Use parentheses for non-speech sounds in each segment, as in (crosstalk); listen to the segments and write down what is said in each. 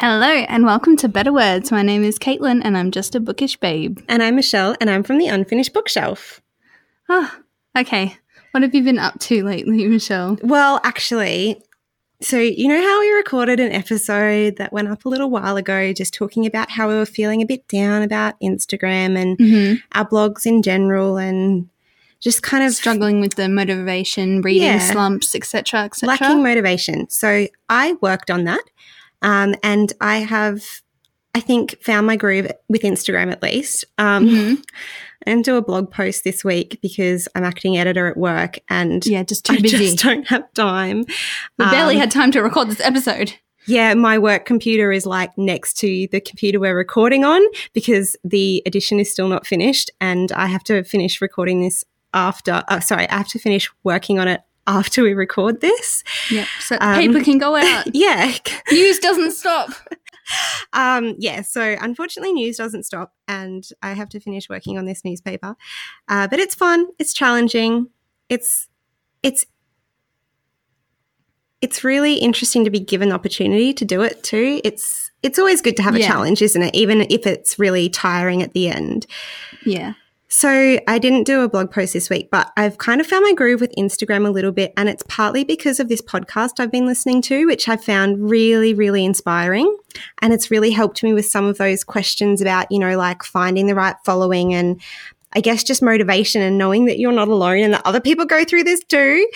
Hello and welcome to Better Words. My name is Caitlin and I'm just a bookish babe. And I'm Michelle, and I'm from the Unfinished Bookshelf. Ah, okay. What have you been up to lately, (laughs) Michelle? Well, actually, so you know how we recorded an episode that went up a little while ago, just talking about how we were feeling a bit down about Instagram and Mm-hmm. our blogs in general, and just kind of Struggling with the motivation, reading Yeah. slumps, etc., etc. lacking motivation. So I worked on that, um, and I have, I think, found my groove with Instagram at least. Um, Mhm. I didn't do a blog post this week because I'm acting editor at work, and Yeah, just too I busy. just don't have time. we barely Um, had time to record this episode. Yeah, my work computer is like next to the computer we're recording on because the edition is still not finished and I have to finish recording this after, uh, sorry, I have to finish working on it after we record this. Yep. So um, paper can go out. (laughs) Yeah. News doesn't stop. (laughs) Um, yeah, so unfortunately, news doesn't stop and I have to finish working on this newspaper. Uh, but it's fun, it's challenging, it's, it's, it's really interesting to be given the opportunity to do it too. It's it's always good to have a challenge, isn't it? Even if it's really tiring at the end. Yeah. So I didn't do a blog post this week, but I've kind of found my groove with Instagram a little bit, and it's partly because of this podcast I've been listening to, which I found really, really inspiring, and it's really helped me with some of those questions about, you know, like finding the right following and. I guess just motivation and knowing that you're not alone and that other people go through this too.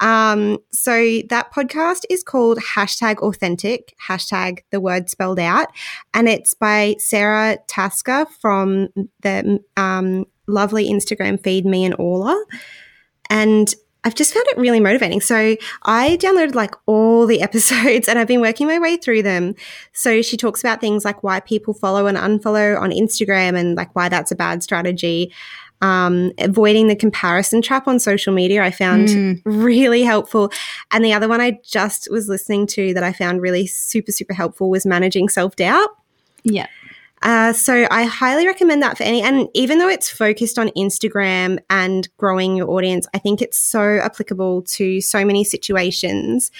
Um, so that podcast is called hashtag authentic, hashtag the word spelled out. And it's by Sara Tasker from the um, lovely Instagram feed Me and Orla. And I've just found it really motivating. So I downloaded like all the (laughs) episodes and I've been working my way through them. So she talks about things like why people follow and unfollow on Instagram and like why that's a bad strategy. Um, avoiding the comparison trap on social media, I found Mm. really helpful. And the other one I just was listening to that I found really super, super helpful was managing self doubt. Yeah. Uh, so I highly recommend that for any, and even though it's focused on Instagram and growing your audience, I think it's so applicable to so many situations.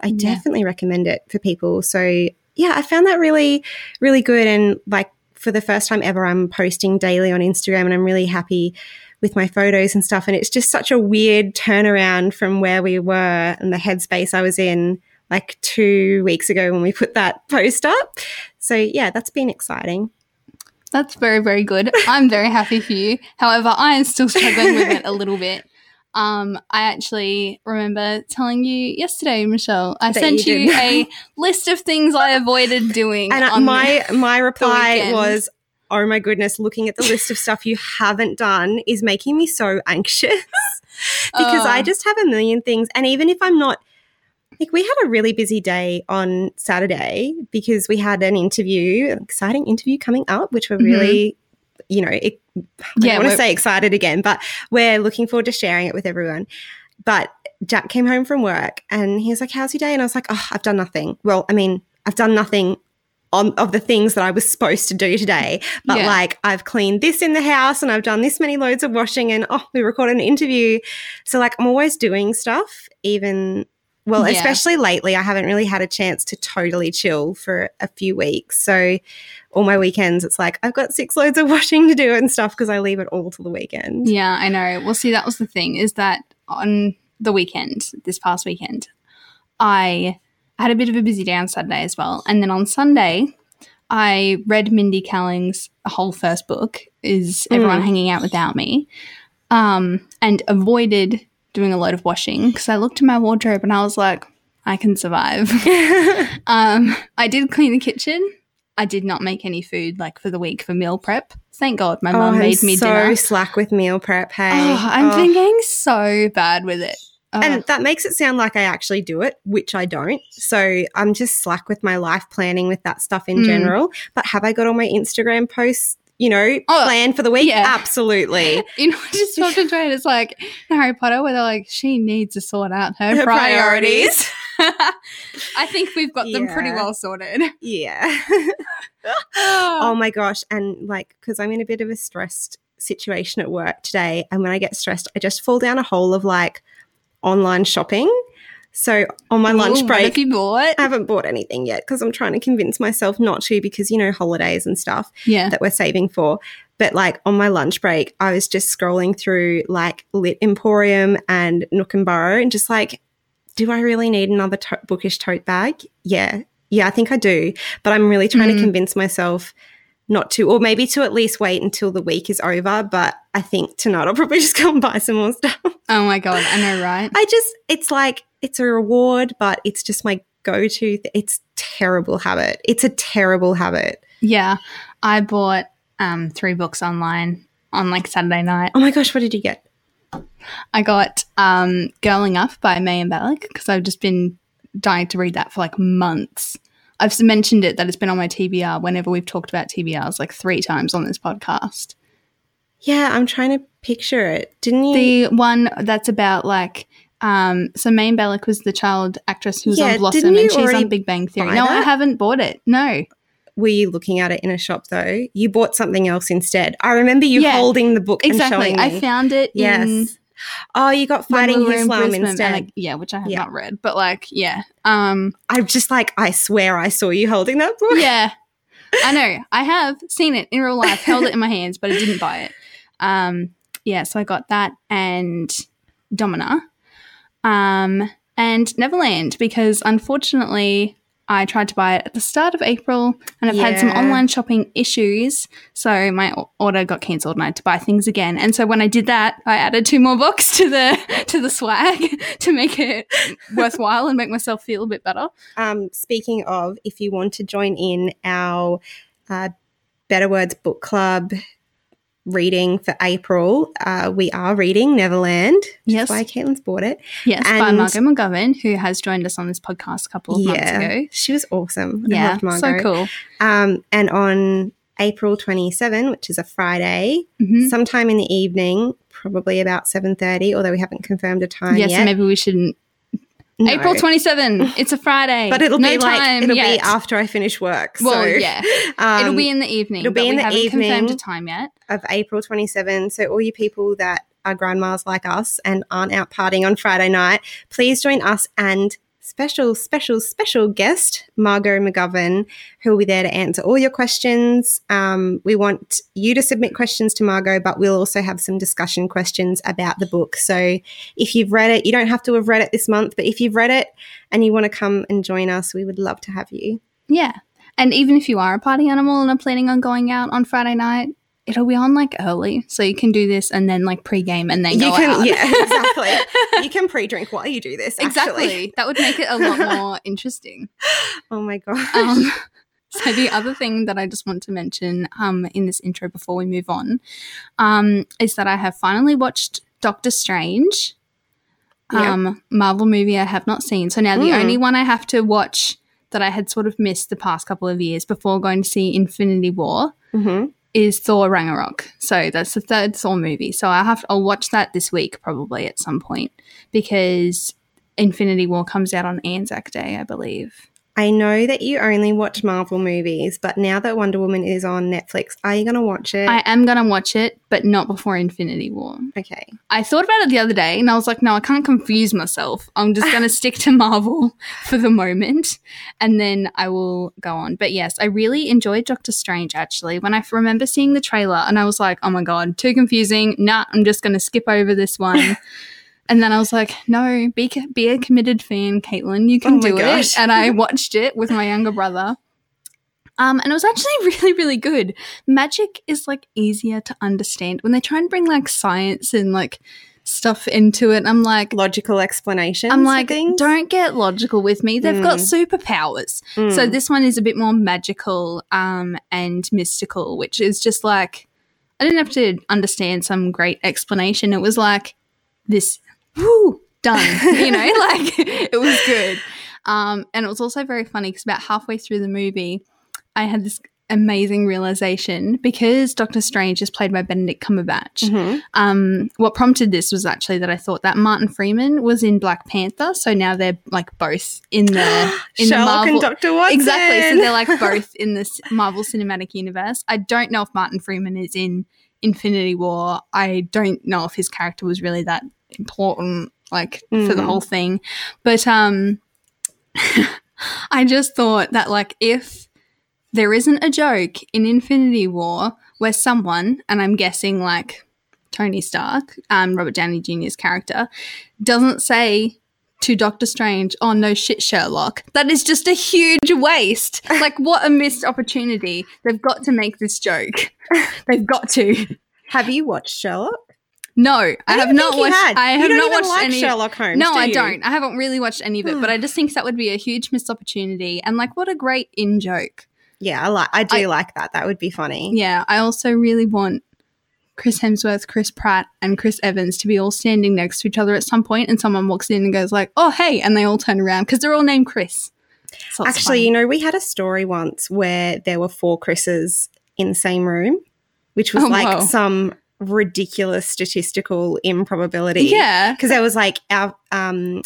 I Yeah. definitely recommend it for people. So yeah, I found that really, really good. And like for the first time ever, I'm posting daily on Instagram and I'm really happy with my photos and stuff. And it's just such a weird turnaround from where we were and the headspace I was in like two weeks ago when we put that (laughs) post up. So yeah, that's been exciting. That's very, very good. I'm very happy for you. However, I am still struggling with it a little bit. Um, I actually remember telling you yesterday, Michelle, I That sent you you, a list of things I avoided doing. And uh, on my my reply was, "Oh my goodness, looking at the list of stuff you haven't done is making me so anxious (laughs) because I Oh. just have a million things, and even if I'm not." We had a really busy day on Saturday because we had an interview, an exciting interview coming up, which we're Mhm. really, you know, it, I Yeah, want to say excited again, but we're looking forward to sharing it with everyone. But Jack came home from work and he was like, How's your day? And I was like, Oh, I've done nothing. Well, I mean, I've done nothing on of the things that I was supposed to do today. But Yeah. like I've cleaned this in the house and I've done this many loads of washing and oh, we recorded an interview. So like I'm always doing stuff, even well, Yeah. especially lately, I haven't really had a chance to totally chill for a few weeks. So all my weekends, it's like I've got six (laughs) loads of washing to do and stuff because I leave it all to the weekend. Yeah, I know. Well, see, that was the thing is that on the weekend, this past weekend, I had a bit of a busy day on Saturday as well. And then on Sunday, I read Mindy Kaling's whole first book, Is Everyone Mm. Hanging Out Without Me? Um, and avoided doing a load of washing because I looked in my wardrobe and I was like, I can survive. (laughs) (laughs) um, I did clean the kitchen. I did not make any food like for the week for meal prep. Thank God my Oh, mum I'm made me so dinner. slack with meal prep. Hey, Oh, I'm Oh. thinking so bad with it. Oh, And that makes it sound like I actually do it, which I don't. So I'm just slack with my life planning with that stuff in Mm. general. But have I got all my Instagram posts, you know, Oh, planned for the week? yeah. Absolutely. (laughs) you know, I just felt into it. It's like Harry Potter, where they're like, she needs to sort out her, Her priorities. (laughs) I think we've got them pretty well sorted. (laughs) Yeah. Oh, oh my gosh. And like, because I'm in a bit of a stressed situation at work today. And when I get stressed, I just fall down a hole of like online shopping. So on my lunch Ooh, break, have you bought? I haven't bought anything yet because I'm trying to convince myself not to because, you know, holidays and stuff Yeah. that we're saving for. But like on my lunch break, I was just scrolling through like Lit Emporium and Nook and Burrow and just like, do I really need another to- bookish tote bag? Yeah. Yeah, I think I do. But I'm really trying Mm. to convince myself not to, or maybe to at least wait until the week is over. But I think tonight I'll (laughs) probably just go and buy some more stuff. Oh my god, I know, right? (laughs) I just, it's like, it's a reward, but it's just my go to. Th- it's terrible habit. It's a terrible habit. Yeah, I bought um, three books online on like Saturday night. Oh my gosh, what did you get? I got um, Girling Up by Mayim Bialik because I've just been dying to read that for like months. I've mentioned it that it's been on my TBR whenever we've talked about TBRs like three times on this podcast. Yeah, I'm trying to picture it. Didn't you? The one that's about like um, so and Bialik was the child actress who was Yeah, on Blossom and she's on Big Bang Theory. No, I haven't bought it. No. were you looking at it in a shop though? You bought something else instead. I remember you Yeah, holding the book Exactly. and showing me. I found it yes. in oh, you got Fighting we were in Islam instead. Yeah, which I have Yeah. not read. But like, yeah. Um I'm just like, I swear I saw you holding that book. yeah. I know. I have seen it in real life, held it in my hands, but I didn't buy it. Um, yeah, so I got that and Domina. Um, and Neverland because unfortunately I tried to buy it at the start of April and I've had some online shopping issues. So my order got cancelled and I had to buy things again. And so when I did that, I added two more books to the (laughs) to the swag (laughs) to make it (laughs) worthwhile and make myself feel a bit better. Um, speaking of, if you want to join in our uh, Better Words Book Club reading for April, uh, we are reading Neverland. Yes. Why Caitlin's bought it. Yes, by And- Margot McGovern, who has joined us on this podcast a couple of months ago. She was awesome. I Yeah, loved Margot. so cool. Um, and on April 27, which is a Friday, Mhm. sometime in the evening, probably about 7.30, although we haven't confirmed a time Yes, yet. so maybe we shouldn't. No. April 27, it's a Friday. But it'll no be like, time it'll yet. be after I finish work. Well, so, yeah. um, it'll be in the evening. it'll be but in we the haven't confirmed a time yet. Of April 27. So, all you people that are grandmas like us and aren't out partying on Friday night, please join us and special, special, special guest, Margot McGovern, who will be there to answer all your questions. Um, we want you to submit questions to Margot, but we'll also have some discussion questions about the book. So, if you've read it, you don't have to have read it this month, but if you've read it and you want to come and join us, we would love to have you. Yeah. And even if you are a party animal and are planning on going out on Friday night, it'll be on like early. So you can do this and then like pre-game and then You go can, out. yeah, (laughs) exactly. you can pre-drink while you do this. Actually. exactly. That would make it a lot (laughs) more interesting. Oh my gosh. Um, (laughs) so the other thing that I just want to mention um, in this intro before we move on um, is that I have finally watched Doctor Strange, um, Marvel movie I have not seen. So now the Mm. only one I have to watch that I had sort of missed the past couple of years before going to see Infinity War hmm is Thor Ragnarok. So that's the third Thor movie. So I have I'll watch that this week probably at some point because Infinity War comes out on Anzac Day, I believe. I know that you only watch Marvel movies, but now that Wonder Woman is on Netflix, are you going to watch it? I am gonna watch it, but not before Infinity War. okay. I thought about it the other day and I was like, no, I can't confuse myself. I'm just gonna (laughs) stick to Marvel for the moment and then I will go on. But yes, I really enjoyed Doctor Strange actually. When I remember seeing the trailer and I was like, oh my god, too confusing. Nah, I'm just gonna skip over this one. (laughs) And then I was like, no, be, be a committed fan, Caitlin. You can Oh do gosh. it. And I (laughs) watched it with my younger brother. Um, and it was actually (laughs) really, really good. Magic is like easier to understand when they try and bring like science and like stuff into it. I'm like, Logical explanations. I'm like, don't get logical with me. They've got superpowers. Mm. So this one is a bit more magical um, and mystical, which is just like I didn't have to understand some great explanation. It was like this, whoo, done. you know, (laughs) like it was good. Um, and it was also very funny because about halfway through the movie, I had this amazing realization because Doctor Strange is played by Benedict Cumberbatch. Mhm. Um, what prompted this was actually that I thought that Martin Freeman was in Black Panther, so now they're like both in the (gasps) in the Marvel. and Doctor Watson. Exactly. So they're like both in this Marvel Cinematic Universe. I don't know if Martin Freeman is in Infinity War. I don't know if his character was really that important like for the Mm. whole thing. But um (laughs) I just thought that like if there isn't a joke in Infinity War where someone, and I'm guessing like Tony Stark, um, Robert Downey Jr.'s character, doesn't say to Doctor Strange, oh no shit, Sherlock. That is just a huge waste. (laughs) like what a missed opportunity. They've got to make this joke. (laughs) They've got to. Have you watched Sherlock? No, I, have didn't not watched. had. I have not watched like any. Sherlock Holmes. no, do I don't. I haven't really watched any of it, but I hmm. just think that would be a huge missed opportunity. And like, what a great in joke. Yeah, I like. I do I- like that. That would be funny. Yeah, I also really want Chris Hemsworth, Chris Pratt, and Chris Evans to be all standing next to each other at some point, and someone walks in and goes like, "Oh, hey," and they all turn around because they're all named Chris. So Actually, funny. you know, we had a story once where there were four Chris's in the same room, which was Oh, like wow. some ridiculous statistical improbability. yeah, because there was like our um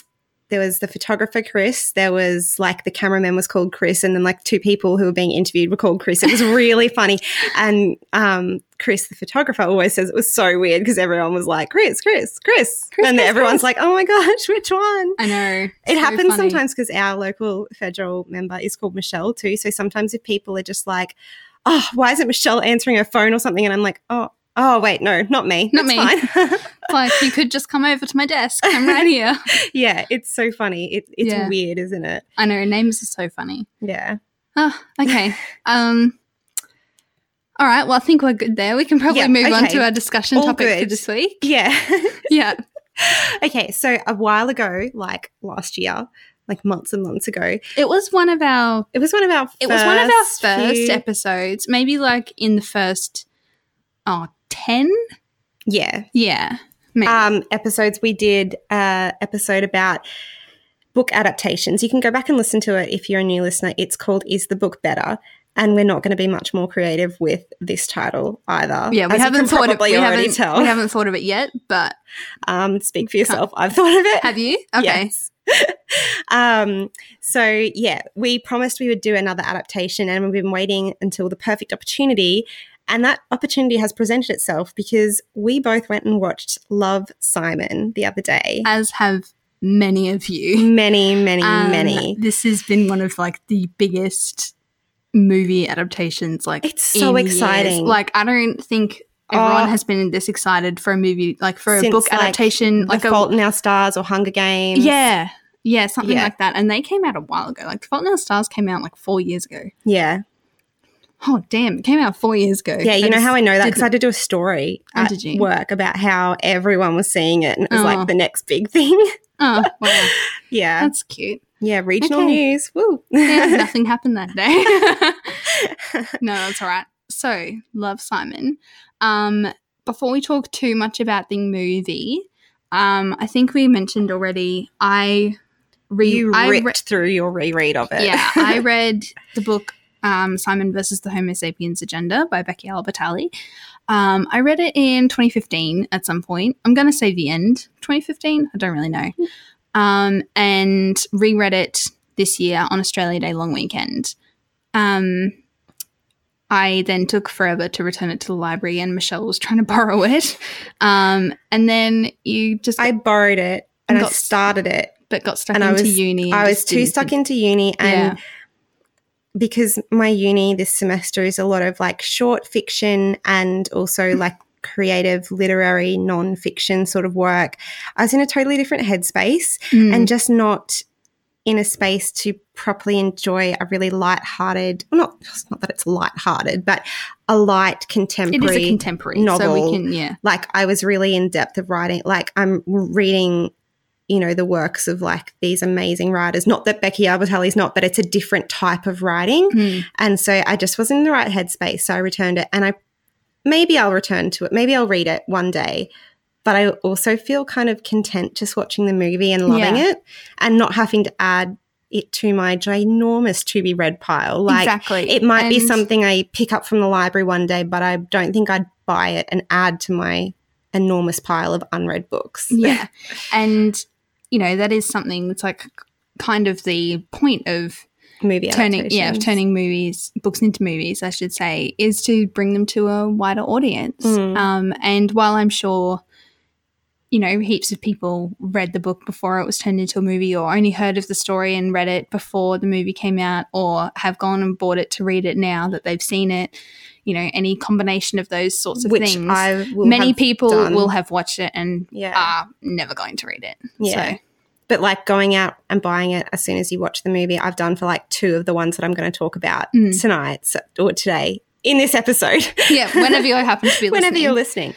there was the photographer Chris, there was like the cameraman was called Chris, and then like two people who were being interviewed were called Chris. It was really funny. And um Chris, the photographer, always says it was so weird because everyone was like, Chris, Chris, Chris. Chris, and Chris, everyone's Chris. like, oh my gosh, which one? I know. It So happens funny. sometimes because our local federal member is called Michelle too. So sometimes if people are just like, oh, why isn't Michelle answering her phone or something? And I'm like, oh, oh, wait, no, not me. Not It's me. fine. (laughs) Like you could just come over to my desk. I'm right (laughs) here. yeah, it's so funny. It, it's Yeah. weird, isn't it? I know names are so funny. Yeah. Oh, okay. (laughs) um. All right. Well, I think we're good there. We can probably Yeah, move on to our discussion All topic for this week. Yeah. Yeah. okay, so a while ago, like last year, like months and months ago, It was one of our it was one of our It was one of our first first few- episodes, maybe like in the first oh 10? yeah. Yeah. Maybe. um, episodes, we did a episode about book adaptations. You can go back and listen to it if you're a new listener. It's called "Is the Book Better?" And we're not going to be much more creative with this title either. yeah, we haven't thought of probably we haven't, tell. we haven't thought of it yet, but (laughs) um, speak for yourself. I've thought of it. have you? Okay. Yes. (laughs) um, so yeah, we promised we would do another adaptation, and we've been waiting until the perfect opportunity. And that opportunity has presented itself because we both went and watched Love Simon the other day. As have many of you. Many, many, Um, many. This has been one of like the biggest movie adaptations like It's so in years. exciting. Like I don't think everyone Oh. has been this excited for a movie like for a Since, book like, adaptation The like a Fault in Our Stars or Hunger Games. Yeah. Yeah, something Yeah. like that. And they came out a while ago. Like Fault in Our Stars came out like four years ago. Yeah. Oh damn! It came out four years ago. Yeah, you know how I know that because I had to do a story Oh, at did you? work about how everyone was seeing it and it was Oh. like the next big thing. Oh wow, (laughs) yeah. that's cute. yeah, regional Okay. news. Woo. Yeah, (laughs) nothing happened that day. (laughs) no, that's all right. So, love Simon. Um, before we talk too much about the movie, um, I think we mentioned already. I re- you I re- through your reread of it. yeah, I read the book um, Simon versus the Homo sapiens Agenda by Becky Albertalli. Um, I read it in 2015 at some point. I'm going to say the end 2015. I don't really know. Um, and reread it this year on Australia Day long weekend. Um, I then took forever to return it to the library, and Michelle was trying to (laughs) borrow it. Um, and then you just I borrowed it and I Got- started it. but got stuck and I into was- uni. I was too stuck into uni and Yeah. Because my uni this semester is a lot of like short fiction and also Mm. like creative literary non-fiction sort of work i was in a totally different headspace Mm. and just not in a space to properly enjoy a really light-hearted well, not not that it's light-hearted but a light contemporary is a contemporary, so novel. we can yeah. like I was really in depth of writing. Like I'm reading, you know, the works of like these amazing writers. Not that Becky Albertalli is not, but it's a different type of writing. Mm. And so I just wasn't in the right headspace. So I returned it, and I maybe I'll return to it. Maybe I'll read it one day. But I also feel kind of content just watching the movie and loving Yeah. it, and not having to add it to my ginormous to be read pile. Like exactly. it might be something I pick up from the library one day, but I don't think I'd buy it and add to my enormous pile of unread books. Yeah. (laughs) and, you know, that is something that's like kind of the point of Movie turning, yeah, of turning movies, books into movies, I should say, is to bring them to a wider audience. Mm. Um, and while I'm sure, you know, heaps of people read the book before it was turned into a movie or only heard of the story and read it before the movie came out or have gone and bought it to read it now that they've seen it. You know, any combination of those sorts of Which things. I will Many people done. will have watched it and Yeah. are never going to read it. Yeah. So, But like going out and buying it as soon as you watch the movie, I've done for like two of the ones that I'm going to talk about Mm. tonight so, or today in this episode. yeah, whenever you happen to be (laughs) Whenever listening. you're listening.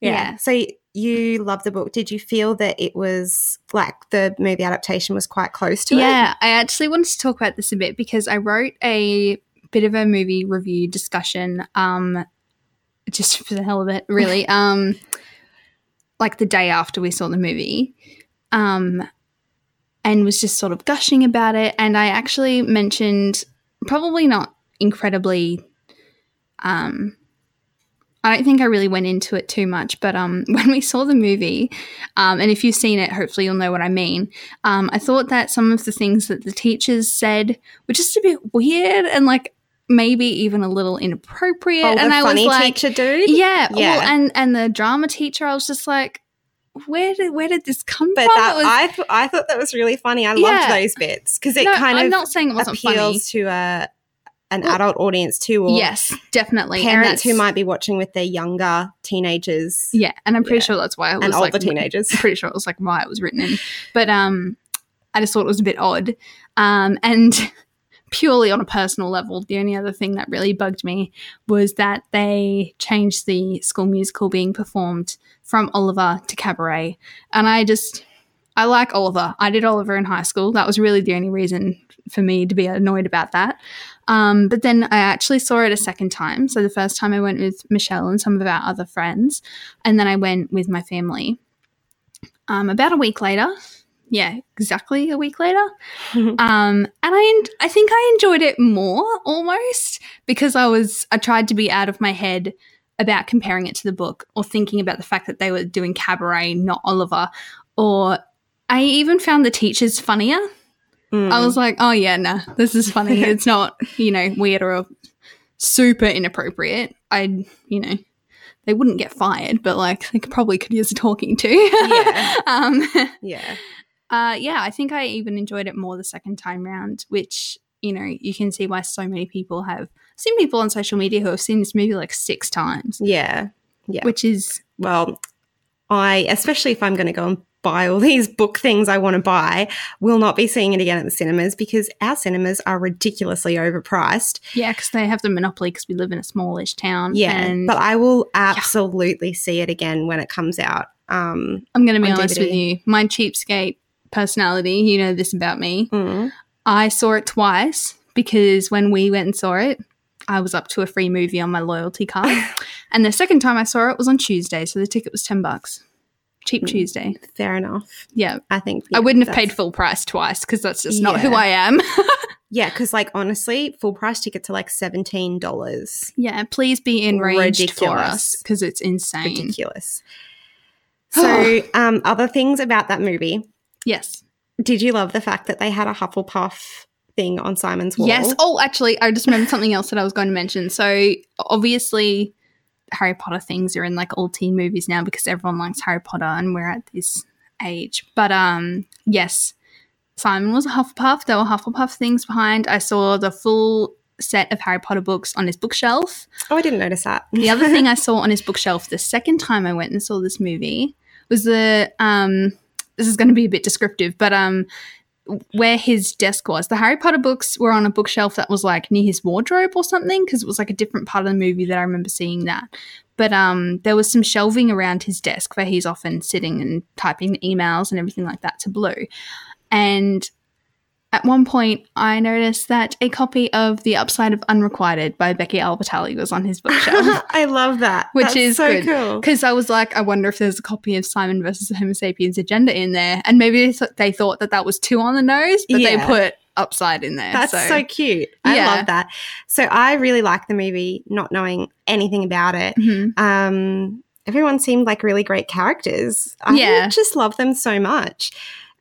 Yeah. Yeah. So you love the book. Did you feel that it was like the movie adaptation was quite close to it? Yeah, I actually wanted to talk about this a bit because I wrote a bit of a movie review discussion, um, just for the hell of it, really. (laughs) um, like the day after we saw the movie, um, and was just sort of gushing about it. And I actually mentioned, probably not incredibly, um, I don't think I really went into it too much, but um, (laughs) when we saw the movie, um, and if you've seen it, hopefully you'll know what I mean. Um, I thought that some of the things that the teachers said were just a bit weird and like maybe even a little inappropriate. Oh, and I funny was like, teacher dude. yeah, Yeah. Well, and and the drama teacher, I was just like, where did where did this come But from? that was- I th- I thought that was really funny. I Yeah. loved those bits because it no, kind I'm of not saying it wasn't funny. appeals to a an Well, adult audience too, or Yes, definitely. Parents who might be watching with their younger teenagers Yeah, and I'm pretty Yeah. sure that's why it was and like older teenagers. I'm (laughs) pretty sure it was like why it was written in. But um I just thought it was a bit odd. Um and purely on a personal level, the only other thing that really bugged me was that they changed the school musical being performed from Oliver to Cabaret. And I just I like Oliver. I did Oliver in high school. That was really the only reason for me to be annoyed about that. Um, but then I actually saw it a second time. So the first time I went with Michelle and some of our other friends, and then I went with my family. Um, about a week later, yeah, exactly a week later, (laughs) um, and I I think I enjoyed it more almost because I was I tried to be out of my head about comparing it to the book or thinking about the fact that they were doing cabaret, not Oliver, or I even found the teachers funnier. Mm. I was like, oh yeah, nah, this is funny. (laughs) it's not, you know, weird or super inappropriate. I, you know, they wouldn't get fired, but like they could, probably could use a talking to. Yeah. (laughs) um, yeah. Uh, yeah, I think I even enjoyed it more the second time round, which you know you can see why so many people have seen people on social media who have seen this movie like six times, Yeah. Yeah. which is well, I, especially if I'm going to go and buy all these book things I want to buy, will not be seeing it again at the cinemas because our cinemas are ridiculously overpriced. yeah, because they have the monopoly because we live in a smallish town. Yeah. and but I will absolutely see it again when it comes out. Um, I'm going to be on honest with you, my cheapskate personality, you know this about me. mm, I saw it twice because when we went and saw it, I was up to a free movie on my loyalty card. (laughs) and the second time I saw it was on Tuesday, so the ticket was 10 bucks. Cheap Mm. Tuesday. fair enough. Yeah. I think I wouldn't have paid full price twice because that's just not who I am. (laughs) Yeah, because like honestly, full price tickets are like seventeen dollars. yeah, please be enraged for us because it's insane. Ridiculous. (sighs) So, um, other things about that movie. Yes. Did you love the fact that they had a Hufflepuff thing on Simon's wall? Yes. Oh, actually, I just remembered something else that I was going to mention. So, obviously, Harry Potter things are in like all teen movies now because everyone likes Harry Potter and we're at this age. But um, yes, Simon was a Hufflepuff. There were Hufflepuff things behind. I saw the full set of Harry Potter books on his bookshelf. Oh, I didn't notice that. The other (laughs) thing I saw on his bookshelf the second time I went and saw this movie was the um this is going to be a bit descriptive, but um where his desk was. The Harry Potter books were on a bookshelf that was like near his wardrobe or something because it was like a different part of the movie that I remember seeing that. But um there was some shelving around his desk where he's often sitting and typing emails and everything like that to Blue. And at one point, I noticed that a copy of The Upside of Unrequited by Becky Albertalli was on his bookshelf. (laughs) I love that. Which That's is so good. cool. Because I was like, I wonder if there's a copy of Simon versus the Homo sapiens agenda in there. And maybe they, th- they thought that that was too on the nose, but they put upside in there. That's so, cute. I Yeah. love that. So I really like the movie, not knowing anything about it. Mhm. Um, everyone seemed like really great characters. I Yeah. just love them so much.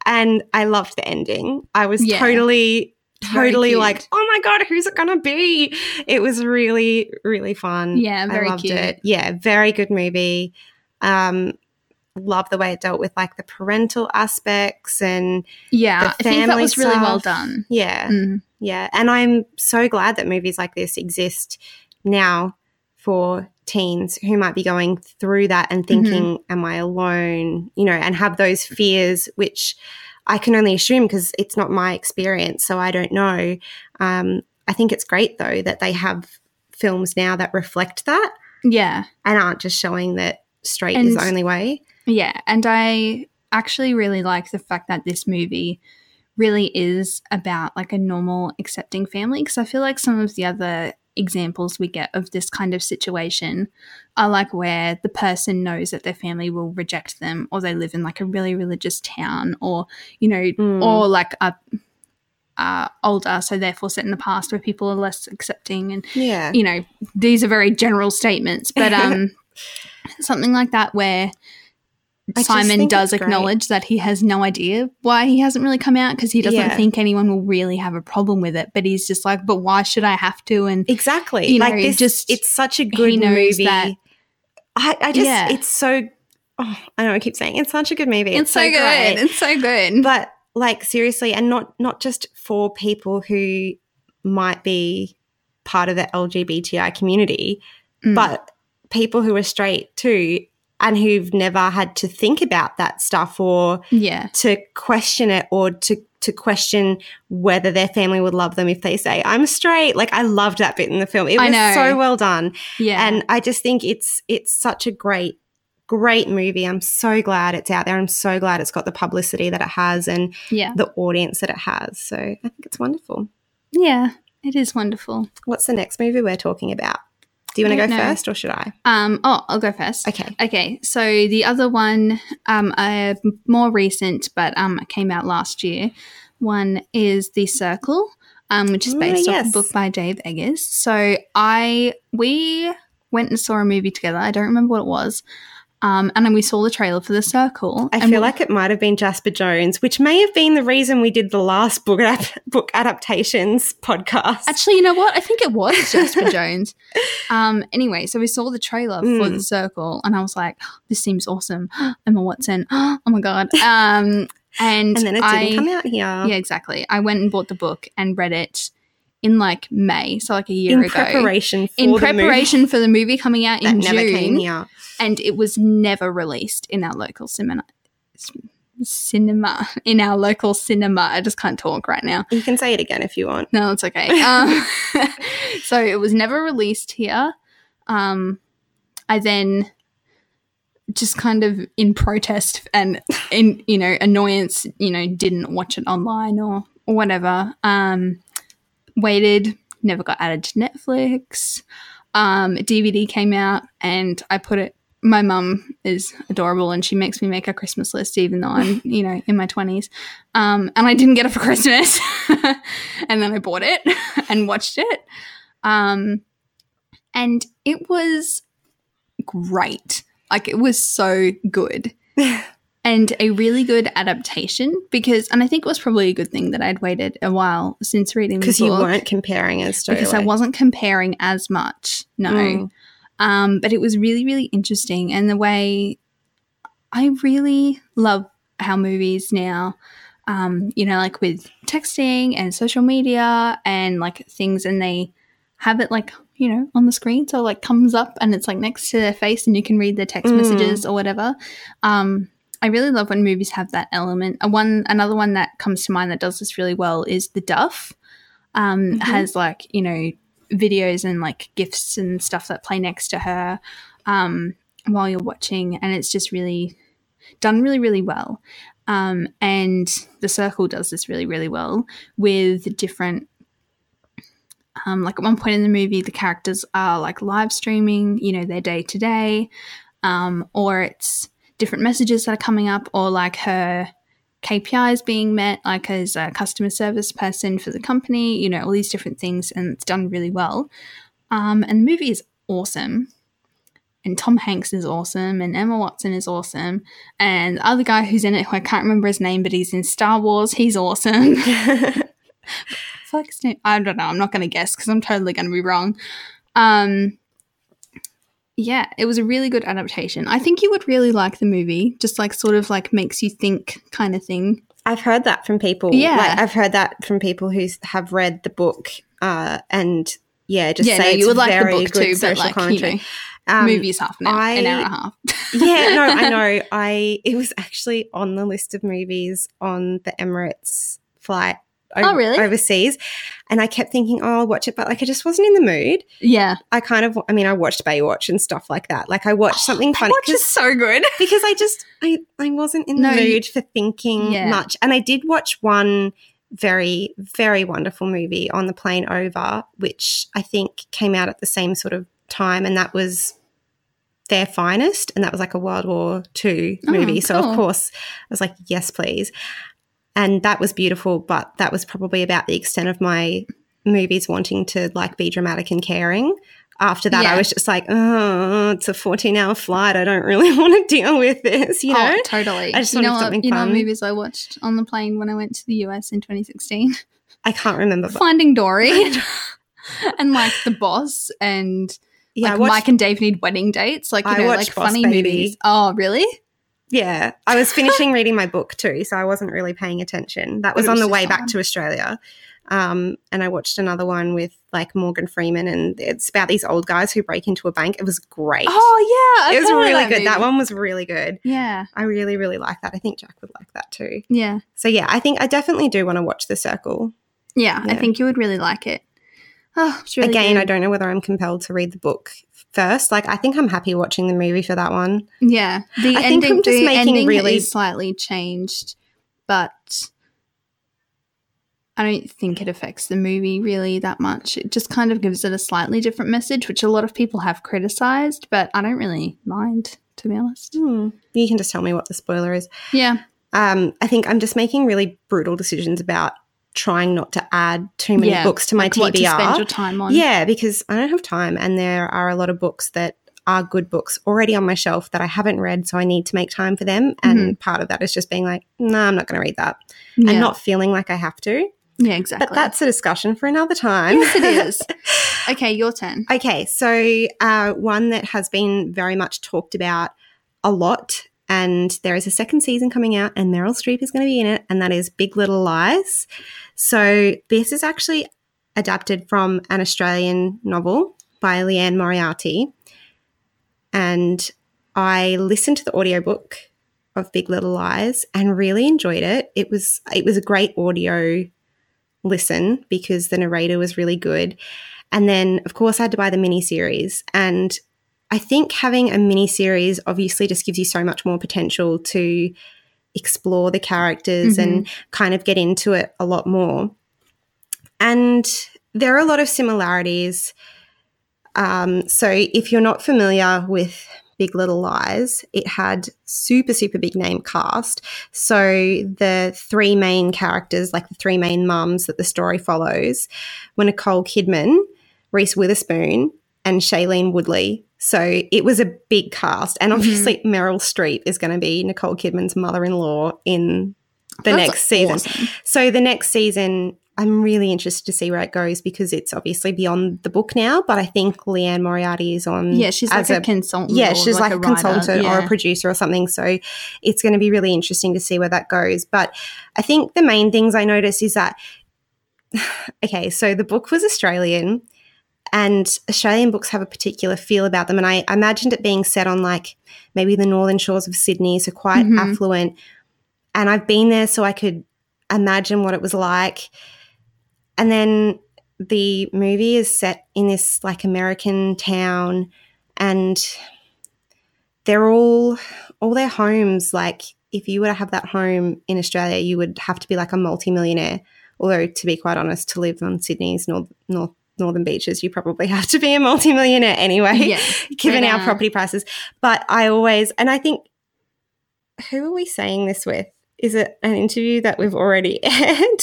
And I loved the ending. I was Yeah. totally, totally like, oh my God, who's it going to be? It was really, really fun. Yeah, very I loved cute. it. Yeah, very good movie. Um, love the way it dealt with like the parental aspects and Yeah, The I think that was really well done. yeah, Mm. yeah. And I'm so glad that movies like this exist now for teens who might be going through that and thinking, Am I alone? You know, and have those fears, which I can only assume because it's not my experience. So I don't know. Um, I think it's great though that they have films now that reflect that Yeah, and aren't just showing that straight is the only way. yeah, and I actually really like the fact that this movie really is about like a normal accepting family because I feel like some of the other examples we get of this kind of situation are like where the person knows that their family will reject them or they live in like a really religious town or you know Mm. or like a uh, older so therefore set in the past where people are less accepting and Yeah. you know these are very general statements but (laughs) um something like that where I simon does it's great. acknowledge that he has no idea why he hasn't really come out because he doesn't Yeah. think anyone will really have a problem with it but he's just like but why should i have to and Exactly. You like know, this, just- it's such a good knows movie. that- I, I just, Yeah. it's so. Oh, I know I keep saying it's such a good movie. it's, so, good great. it's so good But like seriously, and not not just for people who might be part of the LGBTI community, Mm. but people who are straight too, and who've never had to think about that stuff or yeah to question it or to to question whether their family would love them if they say I'm straight. Like I loved that bit in the film. It was so well done. yeah And I just think it's it's such a great great movie. I'm so glad it's out there. I'm so glad it's got the publicity that it has and yeah the audience that it has. So I think it's wonderful. yeah it is wonderful What's the next movie we're talking about? Do you want to go know. first or should I? um oh i'll go first Okay. Okay, so the other one, um, a more recent, but um, came out last year. One is The Circle, um, which is based off yes. a book by Dave Eggers. So I we went and saw a movie together. I don't remember what it was. Um, and then we saw the trailer for The Circle. I feel we- like it might have been Jasper Jones, which may have been the reason we did the last book ap- book adaptations podcast. Actually, you know what? I think it was (laughs) Jasper Jones. Um, anyway, so we saw the trailer for Mm. The Circle, and I was like, (gasps) "This seems awesome." (gasps) Emma Watson. (gasps) Oh my god. Um, and and then it didn't I, come out here. Yeah, exactly. I went and bought the book and read it in like May, so like a year in ago. preparation for in preparation for the movie coming out movie in that came June, here. and it was never released in our local cinema. Cinema in our local cinema. I just can't talk right now. You can say it again if you want. No, it's okay. (laughs) Um, (laughs) so it was never released here. Um, I then just kind of in protest and in you know annoyance, you know, didn't watch it online or or whatever. Um, waited, never got added to Netflix. Um, DVD came out and I put it. My mum is adorable and she makes me make a Christmas list even though I'm you know in my twenties. Um, and I didn't get it for (laughs) Christmas, and then I bought it (laughs) and watched it. Um, and it was great. Like it was so good. (laughs) and a really good adaptation because and I think it was probably a good thing that I'd waited a while since reading Because you weren't comparing as because I wasn't comparing as much. No. Mm. Um, but it was really, really interesting. And the way I really love how movies now, um, you know, like with texting and social media and like things, and they have it like, you know, on the screen. So it, like comes up and it's like next to their face and you can read their text Mm. messages or whatever. Um, I really love when movies have that element. A one, another one that comes to mind that does this really well is The Duff. Um, Mhm. Has like you know videos and like gifts and stuff that play next to her um, while you're watching, and it's just really done really, really well. Um, and the circle does this really, really well with different. Um, like at one point in the movie, the characters are like live streaming, you know, their day to day, um, or it's different messages that are coming up, or like her KPIs being met, like as a customer service person for the company, you know, all these different things, and it's done really well. Um, and the movie is awesome. And Tom Hanks is awesome, and Emma Watson is awesome, and the other guy who's in it, who I can't remember his name, but he's in Star Wars, he's awesome. (laughs) Name, I don't know, I'm not going to guess because I'm totally going to be wrong. Um, yeah, it was a really good adaptation. I think you would really like the movie, just like sort of like makes you think kind of thing. I've heard that from people. Yeah. Like, I've heard that from people who have read the book uh, and yeah, just yeah, say no, you would like the book too, but like commentary. you know, Um, movie's half an hour, an hour and a I- half. (laughs) yeah, no, I know. (laughs) I it was actually on the list of movies on the Emirates flight. Oh, really? Overseas, and I kept thinking, "Oh, I'll watch it," but like I just wasn't in the mood. yeah, I kind of, I mean, I watched Baywatch and stuff like that. Like I watched (gasps) something funny Watch is so good. (laughs) because I just, I, I wasn't in No, the mood for thinking Yeah. much, and I did watch one very, very wonderful movie on the plane over, which I think came out at the same sort of time, and that was their finest, and that was like a World War II Oh, movie. So of course, I was like, yes, please, and that was beautiful. But that was probably about the extent of my movies wanting to like be dramatic and caring. After that, Yeah. I was just like, oh, it's a 14 hour flight. I don't really (laughs) want to deal with this, you oh, know? oh, totally. I just you know wanted what, something you know fun. movies I watched on the plane when I went to the US in 2016? I can't remember. Finding (laughs) Dory. and like The Boss and yeah, like watched, Mike and Dave need wedding dates. Like, you I know, like funny Baby. movies. Oh, really? Yeah, I was finishing reading my book too, so I wasn't really paying attention. That was on the way back to Australia. Um, and I watched another one with like Morgan Freeman, and it's about these old guys who break into a bank. It was great. Oh, yeah. I've it was really good. That one was really good. Yeah. I really, really like that. I think Jack would like that too. Yeah. So yeah, I think I definitely do want to watch The Circle. Yeah. I think you would really like it. Oh, really Again, good. I don't know whether I'm compelled to read the book first. Like, I think I'm happy watching the movie for that one. Yeah, the I think ending. I'm just making really- slightly changed, but I don't think it affects the movie really that much. It just kind of gives it a slightly different message, which a lot of people have criticized, but I don't really mind, to be honest. Hmm. You can just tell me what the spoiler is. Yeah, Um, I think I'm just making really brutal decisions about trying not to add too many yeah. books to my like what to spend your time on. Yeah, because I don't have time, and there are a lot of books that are good books already on my shelf that I haven't read, so I need to make time for them. And part of that is just being like, no, I'm not going to read that, yeah, and not feeling like I have to. yeah, exactly. But that's a discussion for another time. yes, it is. (laughs) okay, your turn. Okay, so uh, one that has been very much talked about a lot, and there is a second season coming out, and Meryl Streep is going to be in it, and that is Big Little Lies. So this is actually adapted from an Australian novel by Liane Moriarty, and I listened to the audiobook of Big Little Lies and really enjoyed it. It was it was a great audio listen because the narrator was really good. And then, of course, I had to buy the mini series. And I think having a mini series obviously just gives you so much more potential to explore the characters and kind of get into it a lot more. And there are a lot of similarities. Um, so, if you're not familiar with Big Little Lies, it had super, super big name cast. So, the three main characters, like the three main mums that the story follows, were Nicole Kidman, Reese Witherspoon, and Shailene Woodley. So it was a big cast. And mm-hmm. obviously, Meryl Streep is going to be Nicole Kidman's mother in law in the That's next season. awesome. So the next season, I'm really interested to see where it goes because it's obviously beyond the book now. But I think Liane Moriarty is on. Yeah, she's like as a, consultant. yeah, she's like, a, writer. consultant or a producer or something. So it's going to be really interesting to see where that goes. But I think the main things I noticed is that, (sighs) okay, so the book was Australian and Australian books have a particular feel about them. And I imagined it being set on like maybe the northern shores of Sydney, so quite Mhm. affluent. And I've been there so I could imagine what it was like. And then the movie is set in this like American town and they're all all their homes like if you were to have that home in Australia you would have to be like a multimillionaire although to be quite honest to live on Sydney's north, north northern beaches you probably have to be a multimillionaire anyway Yeah, (laughs) given our property prices but I always and I think who are we saying this with is it an interview that we've already (laughs) aired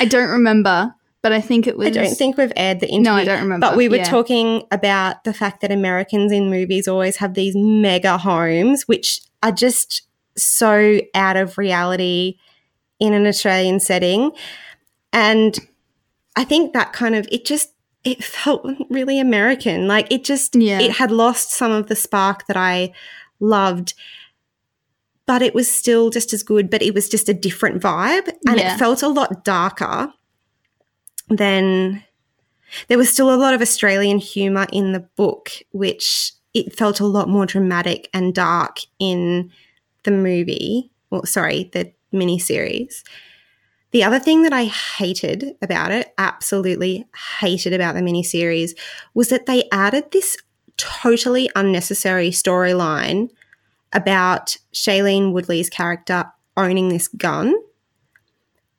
I don't remember, but I think it was. I don't think we've aired the interview. No, I don't remember. But we were Yeah. talking about the fact that Americans in movies always have these mega homes, which are just so out of reality in an Australian setting. And I think that kind of, it just it felt really American. Like it just Yeah. it had lost some of the spark that I loved. But it was still just as good, but it was just a different vibe. And Yeah. it felt a lot darker than there was still a lot of Australian humour in the book, which it felt a lot more dramatic and dark in the movie. Well, sorry, the miniseries. The other thing that I hated about it, absolutely hated about the miniseries, was that they added this totally unnecessary storyline about Shailene Woodley's character owning this gun.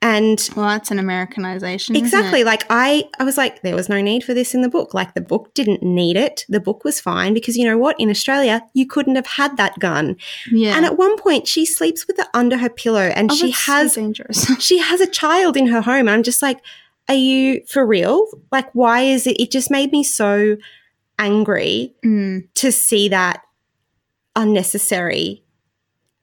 And Well, that's an Americanization. Exactly. Like I, I was like, there was no need for this in the book. Like the book didn't need it. The book was fine because you know what? In Australia, you couldn't have had that gun. Yeah. And at one point, she sleeps with it under her pillow, and Oh, she that's so has dangerous. (laughs) she has a child in her home. And I'm just like, are you for real? Like, why is it? It just made me so angry Mm. to see that unnecessary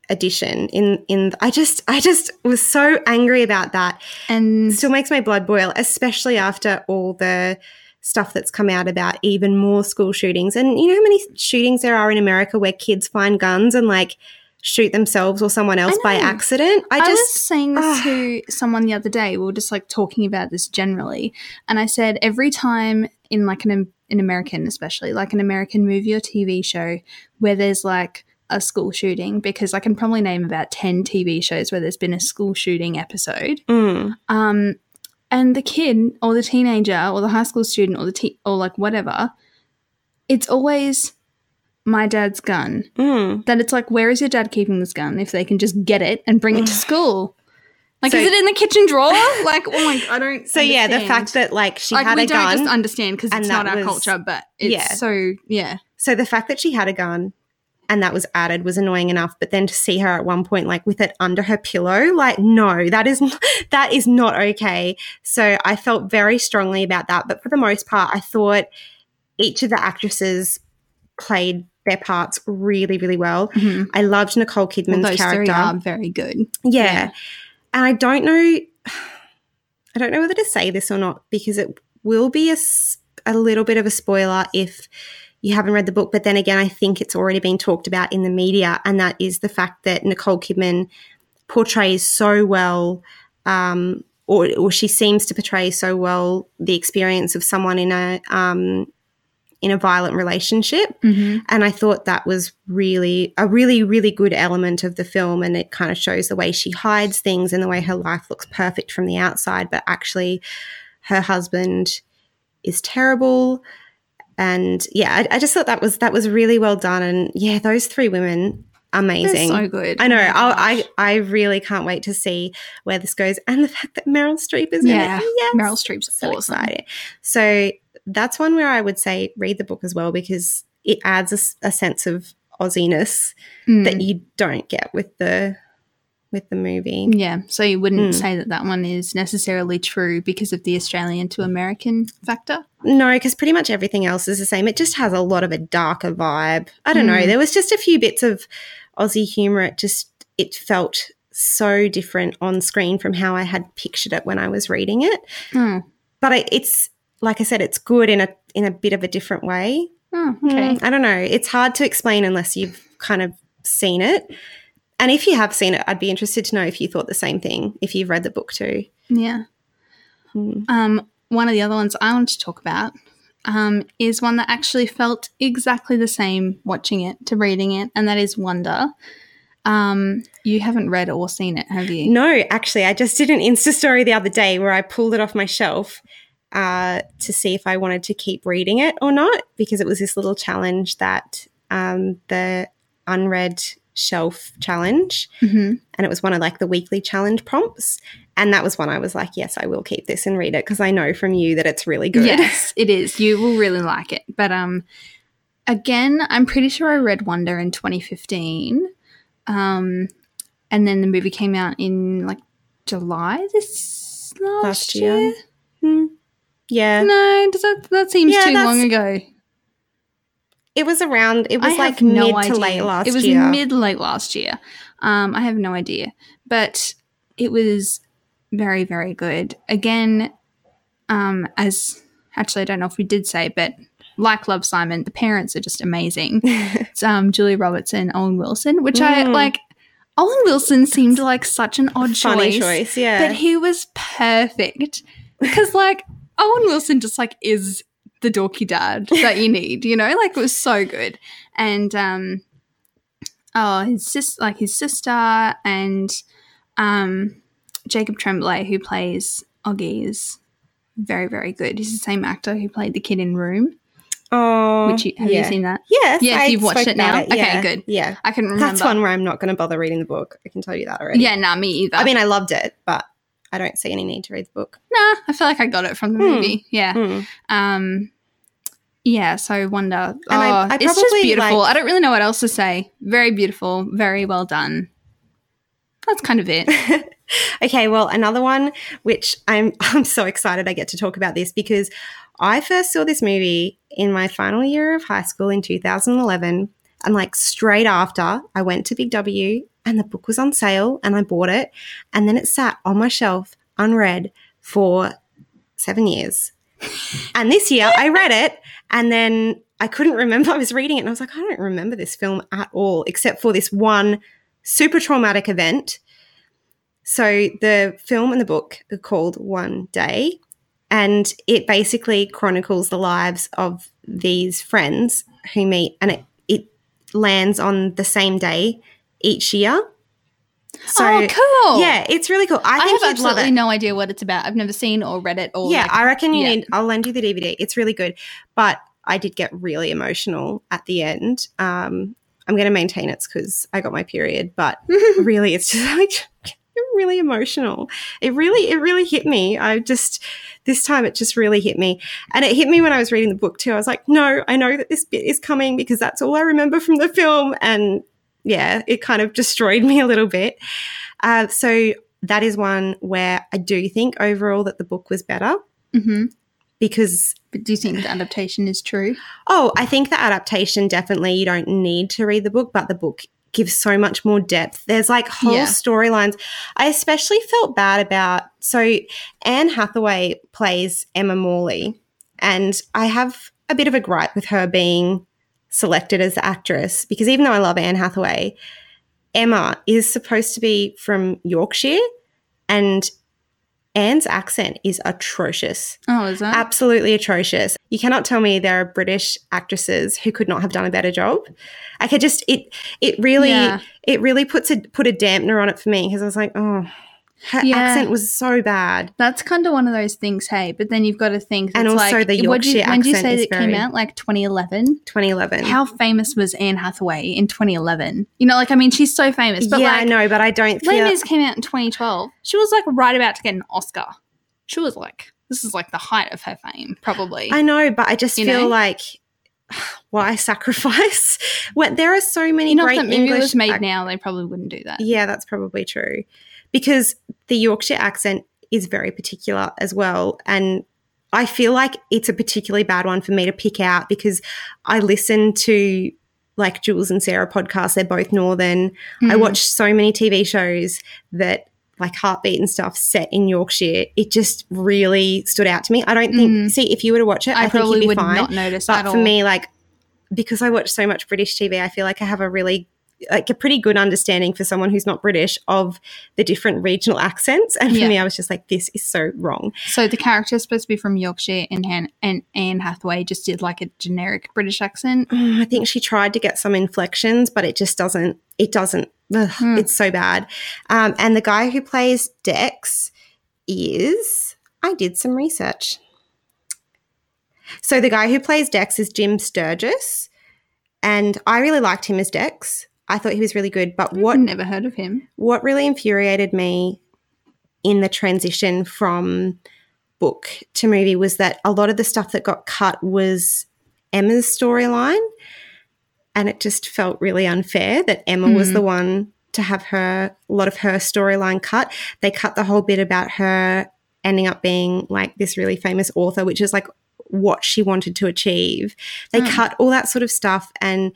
addition in in I just I just was so angry about that And still makes my blood boil, especially after all the stuff that's come out about even more school shootings. And you know how many shootings there are in America where kids find guns and like shoot themselves or someone else by accident? I I, just was saying this ah. to someone the other day. We were just like talking about this generally, and I said every time in like an an American, especially like an American movie or TV show where there's like a school shooting, because I can probably name about ten TV shows where there's been a school shooting episode. Mm, Um, and the kid or the teenager or the high school student or the te- or like whatever, it's always my dad's gun mm. that it's like, where is your dad keeping this gun if they can just get it and bring it to (sighs) school? Like, So- is it in the kitchen drawer? (laughs) Like, oh my, I don't. So yeah, the fact that like she like had we a don't gun. just understand because it's not our was- culture, but it's yeah. so yeah, so the fact that she had a gun and that was added was annoying enough, but then to see her at one point like with it under her pillow, like no, that is (laughs) that is not okay. So I felt very strongly about that, but for the most part, I thought each of the actresses played their parts really, really well. Mhm. I loved Nicole Well, Kidman's those three are very good. Yeah. Yeah. And I don't know (sighs) I don't know whether to say this or not because it will be a, a little bit of a spoiler if you haven't read the book. But then again, I think it's already been talked about in the media, and that is the fact that Nicole Kidman portrays so well, um, or, or she seems to portray so well the experience of someone in a um, in a violent relationship. Mm-hmm. And I thought that was really a really, really good element of the film. And it kind of shows the way she hides things and the way her life looks perfect from the outside, but actually her husband is terrible. And yeah, I, I just thought that was that was really well done. And yeah, those three women, amazing. so good. I know. Oh I, I. I really can't wait to see where this goes, and the fact that Meryl Streep is yeah, in it. Yes Meryl Streep's so awesome. excited. So that's one where I would say read the book as well because it adds a sense of Aussiness Mm. that you don't get with the with the movie. Yeah, so you wouldn't Mm. say that that one is necessarily true because of the Australian to American factor. No, because pretty much everything else is the same. It just has a lot of a darker vibe. I don't know. Mm. There was just a few bits of Aussie humor. It just it felt so different on screen from how I had pictured it when I was reading it. Oh, But I, it's like I said, it's good in a in a bit of a different way. oh okay. Mm, I don't know. It's hard to explain unless you've kind of seen it. And if you have seen it, I'd be interested to know if you thought the same thing, if you've read the book too. Yeah. Hmm. Um, one of the other ones I want to talk about um, is one that actually felt exactly the same watching it to reading it, and that is Wonder. Um, you haven't read or seen it, have you? No, actually, I just did an Insta story the other day where I pulled it off my shelf uh, to see if I wanted to keep reading it or not, because it was this little challenge that um, the unread shelf challenge, hmm and it was one of like the weekly challenge prompts. And that was one I was like, yes, I will keep this and read it because I know from you that it's really good. Yes, (laughs) it is. You will really like it. But um, again, I'm pretty sure I read Wonder in 2015. Um, and then the movie came out in like July this last, Last year. year. Hmm. Yeah. No, does that that seems Yeah, too long ago. It was around, it was I like no mid idea. to late last year. It was year. mid late last year. Um, I have no idea, but it was very very good. Again, um, as actually, I don't know if we did say, but like Love Simon, the parents are just amazing. (laughs) it's um, Julia Roberts and Owen Wilson, which I Mm. like. Owen Wilson seemed like such an odd Funny choice, choice, yeah. but he was perfect because like Owen Wilson just like is the dorky dad that you need, you know, like it was so good, and um, oh his sis like his sister and um Jacob Tremblay who plays Auggie is very very good. He's the same actor who played the kid in Room. oh, Which you, have yeah. you seen that? Yes, Yes, I you've watched it now? about Okay, good. Yeah, I can remember. that's one where I'm not going to bother reading the book. I can tell you that already. Yeah, nah, me either. I mean, I loved it, but I don't see any need to read the book. nah, I feel like I got it from the Hmm. movie. Yeah. Hmm. Um, yeah. So Wonder. Oh, And I- I it's just beautiful. like- I don't really know what else to say. Very beautiful. Very well done. That's kind of it. (laughs) Okay, well, another one which I'm (laughs) I'm so excited I get to talk about this because I first saw this movie in my final year of high school in 2011 and like straight after I went to Big W and the book was on sale and I bought it and then it sat on my shelf unread for 7 years. (laughs) and this year I read it and then I couldn't remember (laughs) I was reading it and I was like I don't remember this film at all except for this one super traumatic event so the film and the book are called One Day, and it basically chronicles the lives of these friends who meet, and it, it lands on the same day each year. So oh, cool. yeah, it's really cool. I I, have absolutely no idea what it's about. I've never seen or read it or yeah, like, I reckon you yeah. need. I'll lend you the DVD. It's really good, but I did get really emotional at the end. Um, I'm going to maintain it's because I got my period, but (laughs) really, it's just (laughs) like really emotional. It really, it really hit me. I just this time it just really hit me, and it hit me when I was reading the book too. I was like, no, I know that this bit is coming because that's all I remember from the film, and yeah, it kind of (laughs) destroyed me a little bit. Uh, so that is one where I do think overall that the book was better hmm because But do you think the adaptation is true? oh, I think the adaptation definitely you don't need to read the book, but the book gives so much more depth. There's like whole Yeah. storylines. I especially felt bad about so Anne Hathaway plays Emma Morley, and I have a bit of a gripe with her being selected as the actress because even though I love Anne Hathaway, Emma is supposed to be from Yorkshire, and Anne's accent is atrocious Oh, is that? absolutely atrocious. You cannot tell me there are British actresses who could not have done a better job. I could just it it really Yeah. it really puts a put a dampener on it for me because I was like, oh, her Yeah. accent was so bad. That's kind of one of those things, hey. But then you've got to think, And also like, the what'd you- Yorkshire When did you say that it came out? Like 2011. 2011. How famous was Anne Hathaway in 2011? You know, like I mean, she's so famous, but yeah, like I know, but I don't feel. Came out in 2012. She was like right about to get an Oscar. She was like, this is like the height of her fame, probably. I know, but I just You feel know? like (sighs) why sacrifice (laughs) when there are so many you know, if great that movie English was made ac- now, they probably wouldn't do that. Yeah, that's probably true. Because the Yorkshire accent is very particular as well. And I feel like it's a particularly bad one for me to pick out because I listen to like Jules and Sarah podcasts. They're both Northern. I Mm. watch so many TV shows that like Heartbeat and stuff set in Yorkshire. It just really stood out to me. I don't think, Mhm. see, if you were to watch it, I, I, think probably you'd be would fine. not notice But at for all. me, like, because I watch so much British TV, I feel like I have a really like a pretty good understanding for someone who's not British of the different regional accents. And for Yeah. me, I was just like, this is so wrong. so the character is supposed to be from Yorkshire, and Han- and Anne Hathaway just did like a generic British accent. Oh, (sighs) I think she tried to get some inflections, but it just doesn't. It doesn't. Ugh, Hmm. It's so bad. Um, and the guy who plays Dex is. I did some research. So the guy who plays Dex is Jim Sturgess, and I really liked him as Dex. I thought he was really good. But what I've never heard of him. what really infuriated me in the transition from book to movie was that a lot of the stuff that got cut was Emma's storyline. And it just felt really unfair that Emma was Mhm. the one to have her, a lot of her storyline cut. They cut the whole bit about her ending up being like this really famous author, which is like what she wanted to achieve. They Mm. cut all that sort of stuff and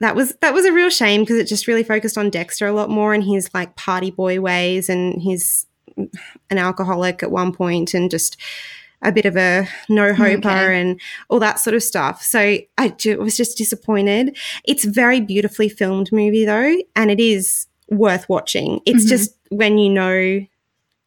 that was that was a real shame because it just really focused on Dexter a lot more and his like party boy ways and he's an alcoholic at one point and just a bit of a no hoper Okay. and all that sort of stuff. So I ju- was just disappointed. It's very beautifully filmed movie though, and it is worth watching. It's Mhm. just when you know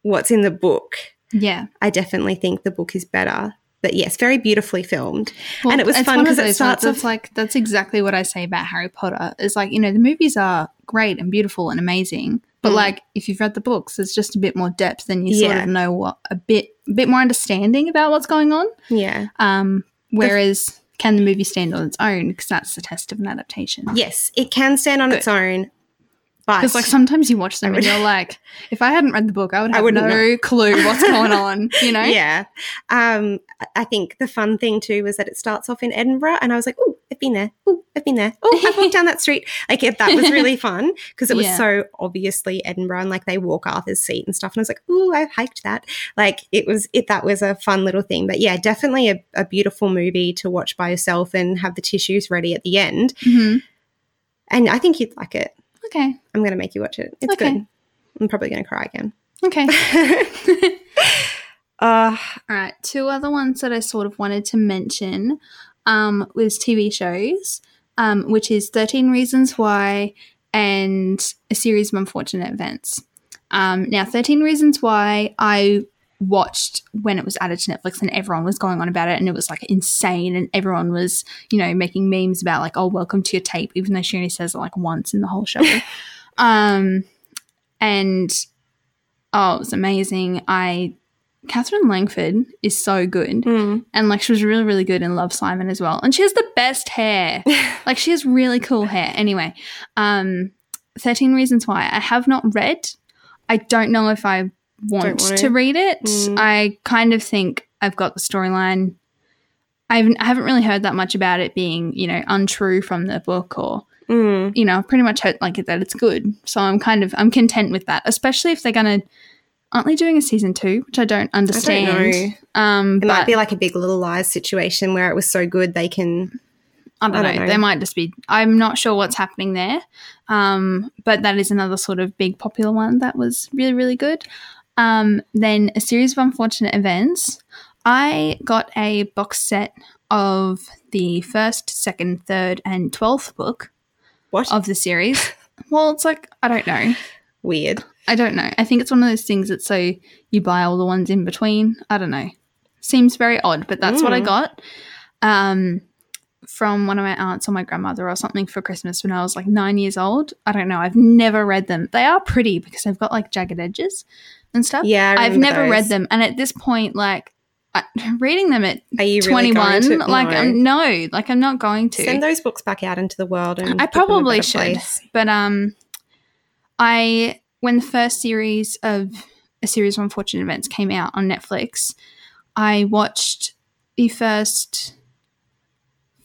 what's in the book, Yeah. I definitely think the book is better. But yes, very beautifully filmed. Well, And it was fun because it starts off- like that's exactly what I say about Harry Potter. Is like you know the movies are great and beautiful and amazing, but Mm. like if you've read the books, there's just a bit more depth and you sort Yeah. of know what a bit a bit more understanding about what's going on. Yeah. Um, whereas can the movie stand on its own? Because that's the test of an adaptation. Yes, it can stand on its own. But Because like sometimes you watch them I and you're (laughs) like, if I hadn't read the book, I would I have wouldn't no clue what's (laughs) going on. You know? Yeah. Um, I- I think the fun thing too was that it starts off in Edinburgh, and I was like, "Oh, I've been there. Oh, I've been there. Oh, I've walked down that street." Like that was really (laughs) fun because it was Yeah. so obviously Edinburgh, and like they walk Arthur's seat and stuff. And I was like, "Oh, I've hiked that." Like it was it. That was a fun little thing. But yeah, definitely a, a beautiful movie to watch by yourself and have the tissues ready at the end. hmm And I think you'd like it. Okay. I'm going to make you watch it. It's Okay. good. I'm probably going to cry again. Okay. (laughs) uh, All right, two other ones that I sort of wanted to mention um, was TV shows, um, which is 13 Reasons Why and a series of unfortunate events. Um, now, 13 Reasons Why I watched when it was added to Netflix and everyone was going on about it and it was like insane and everyone was, you know, making memes about like, oh, welcome to your tape, even though she only says it like once in the whole show. (laughs) um, and oh, it was amazing. I Katherine Langford is so good. mm, And like she was really, really good in Love Simon as well. And she has the best hair. (laughs) like she has really cool hair. Anyway, um 13 Reasons Why. I have not read. I don't know if I want to read it. Mm. I kind of think I've got the storyline. I haven't, I haven't really heard that much about it being, you know, untrue from the book or, mm. you know, I've pretty much heard like that it's good. So I'm kind of, I'm content with that, especially if they're going to, aren't they doing a season two, which I don't understand. know. Um, It but might be like a big little lies situation where it was so good they can. I don't, I don't know. They might just be. I'm not sure what's happening there. Um, but that is another sort of big popular one that was really, really good. Um, then a series of unfortunate events. I got a box set of the first, second, third, and twelfth book What? of the series. well, it's like I don't know. Weird. I don't know. I think it's one of those things that so you buy all the ones in between. I don't know. Seems very odd, but that's what I Mm. got. Um, from one of my aunts or my grandmother or something for Christmas when I was like nine years old. I don't know. I've never read them. They are pretty because they've got like jagged edges and stuff. Yeah, I I've remember never read them, and at this point, like I, reading them at Are you really 21, going to? like no. I'm no, like I'm not going to. Send those books back out into the world and I put them in a probably should. place. But um I when the first series of a series of unfortunate events came out on Netflix, I watched the first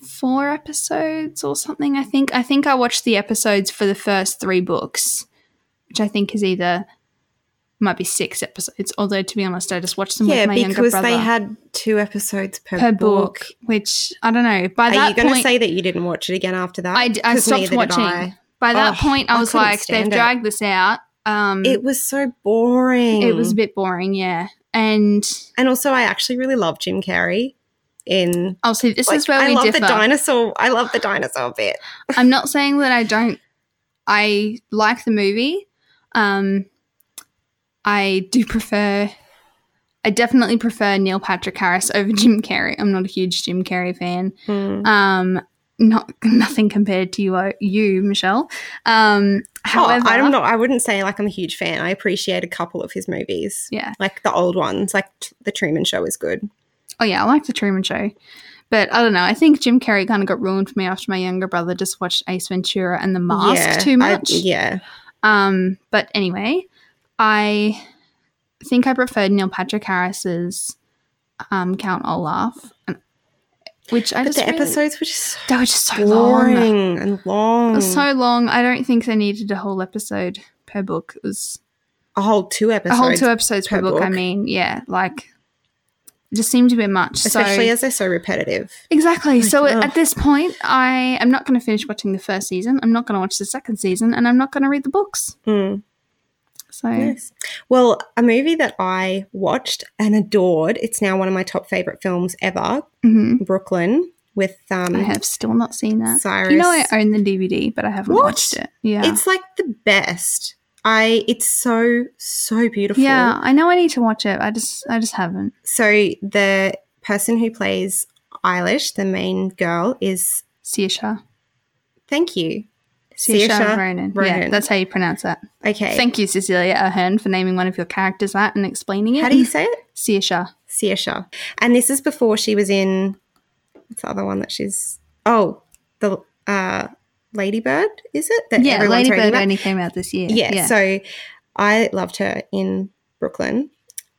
four episodes or something, I think. I think I watched the episodes for the first three books, which I think is either might be six episodes, although to be honest, I just watched them Yeah, with my younger brother. because they had two episodes per, per book. book, which I don't know. By Are that you going to say that you didn't watch it again after that? I, d- I stopped watching. I. By that Oh, point, I I was couldn't like, they've it. dragged this out. Um, It was so boring. it was a bit boring, yeah. And and also I actually really love Jim Carrey. In I'll see. This like, is where we I we love differ. the dinosaur. I love the dinosaur bit. I'm not saying that I don't. I like the movie. Um, I do prefer. I definitely prefer Neil Patrick Harris over Jim Carrey. I'm not a huge Jim Carrey fan. Hmm. Um, not nothing compared to you, uh, you Michelle. Um, however, oh, I don't know. I wouldn't say like I'm a huge fan. I appreciate a couple of his movies, Yeah. like the old ones. Like t- the Truman Show is good. Oh yeah, I like the Truman Show, but I don't know. I think Jim Carrey kind of got ruined for me after my younger brother just watched Ace Ventura and The Mask yeah, too I- much. yeah, Um, but anyway, I think I preferred Neil Patrick Harris's um, Count Olaf, and- which I but just the really- episodes were just they were just so long. boring and long. So long. I don't think they needed a whole episode per book. It was a whole two episodes. a whole two episodes per, per book, I mean, yeah, like it just seemed to be a bit much. especially so, as they're so repetitive. Exactly. So Like, at this point, I am not going to finish watching the first season. I'm not going to watch the second season, and I'm not going to read the books. Hmm. So Yes. Well, a movie that I watched and adored, it's now one of my top favorite films ever, mhm. Brooklyn, with um I have still not seen that. Cyrus. You know, I own the DVD, but I haven't What? watched it. Yeah. It's like the best. I it's so so beautiful. yeah, I know I need to watch it. I just I just haven't. So the person who plays Eilis, the main girl, is Saoirse. thank you. Saoirse Saoirse Ronan. Yeah, that's how you pronounce that. Okay. Thank you, Cecilia Ahern, for naming one of your characters that and explaining it. How do you say it? (laughs) Saoirse. Saoirse. And this is before she was in what's the other one that she's oh, the uh Ladybird, is it? That Yeah, everyone's Lady reading Bird about? only came out this year. yeah, so I loved her in Brooklyn.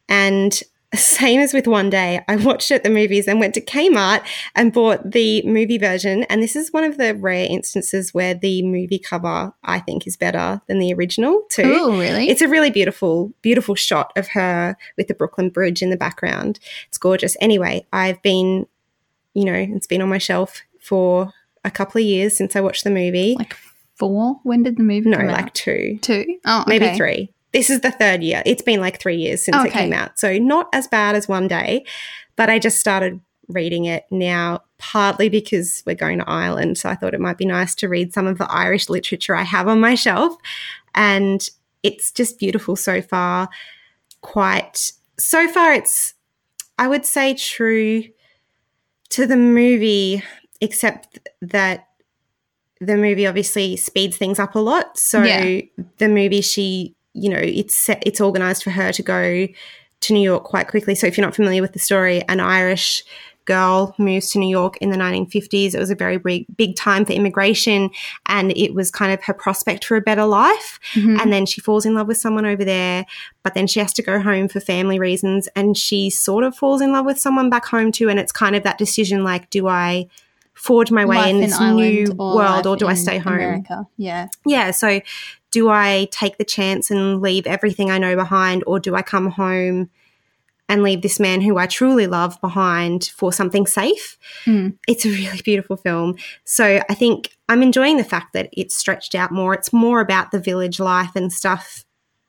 And same as with One Day, I watched it at the movies and went to Kmart and bought the movie version. And this is one of the rare instances where the movie cover, I think, is better than the original, too. Oh, really? It's a really beautiful, beautiful shot of her with the Brooklyn Bridge in the background. It's gorgeous. Anyway, I've been, you know, it's been on my shelf for a couple of years since I watched the movie. like four. When did the movie no, come like out? two, two. Oh, maybe three. This is the third year. It's been like three years since it came out. So not as bad as one day, but I just started reading it now, partly because we're going to Ireland. So I thought it might be nice to read some of the Irish literature I have on my shelf. And it's just beautiful so far. Quite, so far, it's, I would say, true to the movie, except that the movie obviously speeds things up a lot. So Yeah. the movie, she, you know, it's set, it's organized for her to go to New York quite quickly. So if you're not familiar with the story, an Irish girl moves to New York in the 1950s. It was a very big, big time for immigration, and it was kind of her prospect for a better life. Mhm. And then she falls in love with someone over there, but then she has to go home for family reasons, and she sort of falls in love with someone back home too. And it's kind of that decision, like, do I forge my way Life in this Ireland new world, life or do I stay home? America. Yeah. Yeah. So, do I take the chance and leave everything I know behind, or do I come home and leave this man who I truly love behind for something safe? Mm. It's a really beautiful film. So, I think I'm enjoying the fact that it's stretched out more. It's more about the village life and stuff,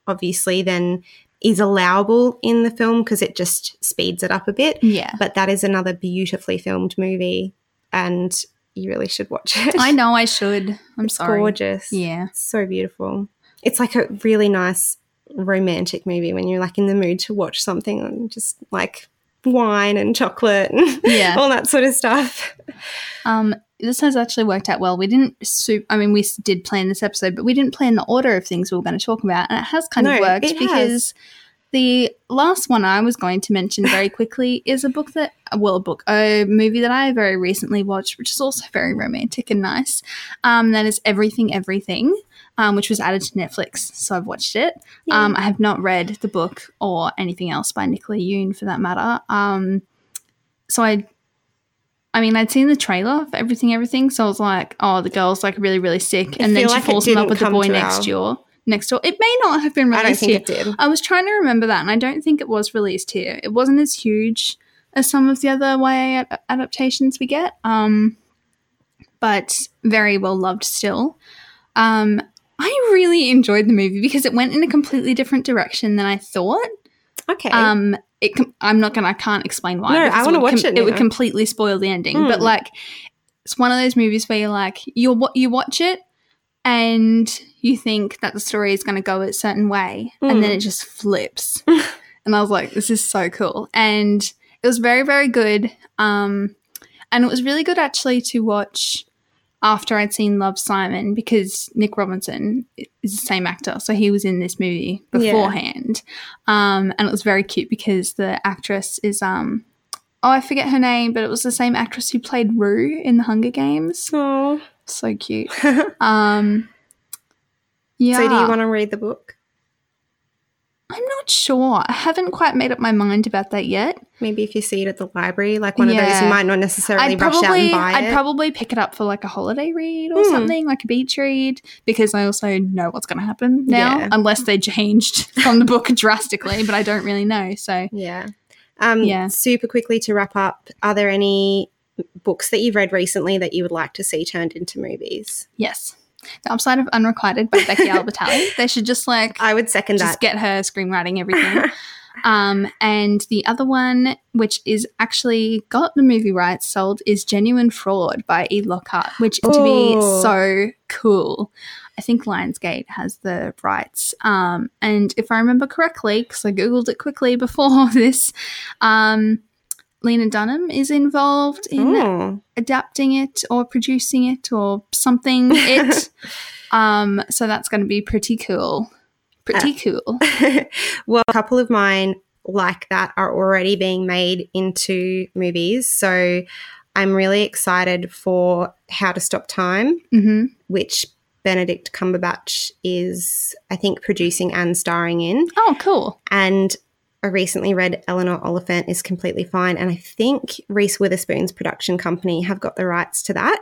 obviously, than is allowable in the film because it just speeds it up a bit. Yeah. But that is another beautifully filmed movie, and you really should watch (laughs) it. I know I should. I'm It's sorry. gorgeous. Yeah. So beautiful. It's like a really nice romantic movie when you're like in the mood to watch something and just like wine and chocolate and Yeah. (laughs) all that sort of stuff. Um, this has actually worked out well. We didn't soup. I mean, we did plan this episode, but we didn't plan the order of things we were going to talk about, and it has kind No, of worked because has. The last one I was going to mention very (laughs) quickly is a book that, well, a book, a movie that I very recently watched, which is also very romantic and nice. Um, that is Everything, Everything. Um, which was added to Netflix, so I've watched it. Um, I have not read the book or anything else by Nicola Yoon for that matter. Um, so I I mean, I'd seen the trailer for everything, everything. So I was like, "Oh, the girl's like really, really sick," and then feel she like falls in love with the boy next our- door. Next door, it may not have been I don't released think here. it did. I was trying to remember that, and I don't think it was released here. It wasn't as huge as some of the other YA ad- adaptations we get, um, but very well loved still. Um, I really enjoyed the movie because it went in a completely different direction than I thought. Okay. Um, it com- I'm not gonna. I can't explain why. No, I wanna would watch it It would completely spoil the ending. But Hmm. like, it's one of those movies where you're like, you wa- you watch it and you think that the story is gonna go a certain way, and then Hmm. it just flips. (laughs) and I was like, this is so cool, and it was very very good. Um, and it was really good actually to watch after I'd seen Love Simon because Nick Robinson is the same actor, so he was in this movie Yeah. beforehand, um, and it was very cute because the actress is um, oh I forget her name, but it was the same actress who played Rue in the Hunger Games. oh. So cute. (laughs) Um, yeah, So do you want to read the book? I'm not sure. I haven't quite made up my mind about that yet. Maybe if you see it at the library, like one of those you might not necessarily I'd rush out probably and buy I'd it. probably pick it up for like a holiday read or Hmm. something, like a beach read, because I also know what's going to happen now, Yeah. unless they changed (laughs) from the book drastically, but I don't really know. So yeah. Um, Yeah. Super quickly to wrap up, are there any books that you've read recently that you would like to see turned into movies? yes, The upside of Unrequited by Becky (laughs) Albertalli. They should just like I would second just that. get her screenwriting everything. (laughs) um, and the other one, which is actually got the movie rights sold, is Genuine Fraud by E. Lockhart, which to be Ooh. so cool. I think Lionsgate has the rights. Um, and if I remember correctly, because I googled it quickly before (laughs) this, um, Lena Dunham is involved in Oh. adapting it or producing it or something (laughs) it. um, so that's going to be pretty cool. Pretty cool. (laughs) well, a couple of mine like that are already being made into movies. So I'm really excited for How to Stop Time, hmm which Benedict Cumberbatch is, I think, producing and starring in. Oh, cool. And I recently read Eleanor Oliphant is completely fine. And I think Reese Witherspoon's production company have got the rights to that.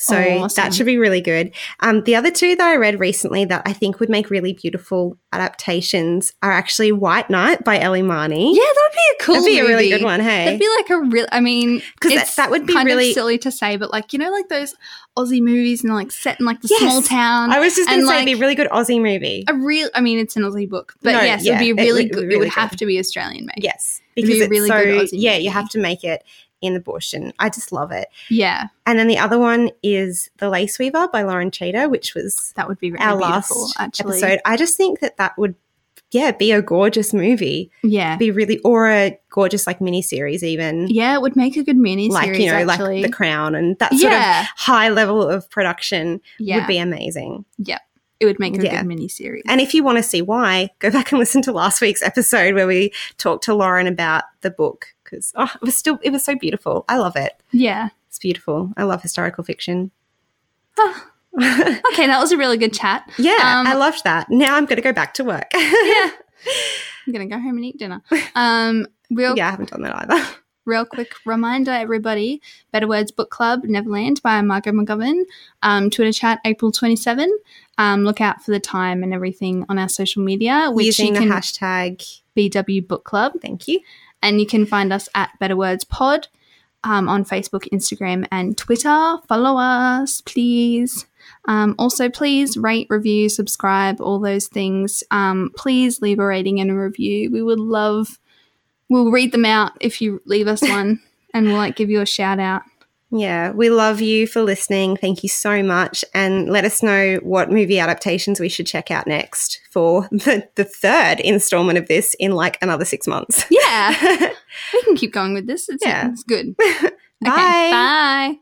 So Awesome. that should be really good. Um, the other two that I read recently that I think would make really beautiful adaptations are actually White Night by Ellie Marney. Yeah, that would be a cool. That'd be a really good one, hey? That'd be like a real. I mean, 'Cause that- that would be kind really- of silly to say, but like you know, like those Aussie movies and like set in like the Yes. small town. I was just going to say like, it'd be a really good Aussie movie. a real. I mean, it's an Aussie book, but No, yes, yeah, it'd be really would- good. really it would good. have to be Australian made. yes, It'd because be a it's really so good Aussie yeah, you have to make it in the bush, and I just love it. Yeah, And then the other one is The Lace Weaver by Lauren Chater, which was that would be really our last actually, episode. I just think that that would, yeah, be a gorgeous movie. yeah, Be really, or a gorgeous like miniseries, even yeah, it would make a good mini like series. you know, actually. like The Crown and that sort yeah, of high level of production yeah, would be amazing. It would make a Yeah. good mini series. And if you want to see why, go (laughs) back and listen to last week's episode where we talked to Lauren about the book because oh, it was still it was so beautiful. I love it. yeah. It's beautiful. I love historical fiction. Ah, okay, that was a really good chat. Yeah, Um, I loved that. Now I'm going to go back to work. Yeah. (laughs) I'm gonna go home and eat dinner. Um, real yeah, I haven't done that either. (laughs) real quick reminder, everybody: Better Words Book Club, Neverland by Margot McGovern. Um, Twitter chat April twenty seven. Um, look out for the time and everything on our social media, which Using you the hashtag. BW Book Club, Thank you. and you can find us at Better Words Pod um, on Facebook, Instagram, and Twitter. Follow us, please. Um, also, please rate, review, subscribe, all those things. Um, please leave a rating and a review. We would love. We'll read them out if you leave us one, (laughs) and we'll like give you a shout out. Yeah, we love you for listening. Thank you so much. And let us know what movie adaptations we should check out next for (laughs) the, the third installment of this in like another six months. Yeah, (laughs) we can keep going with this. It's, Yeah. it's good. Bye. (laughs) Okay, bye.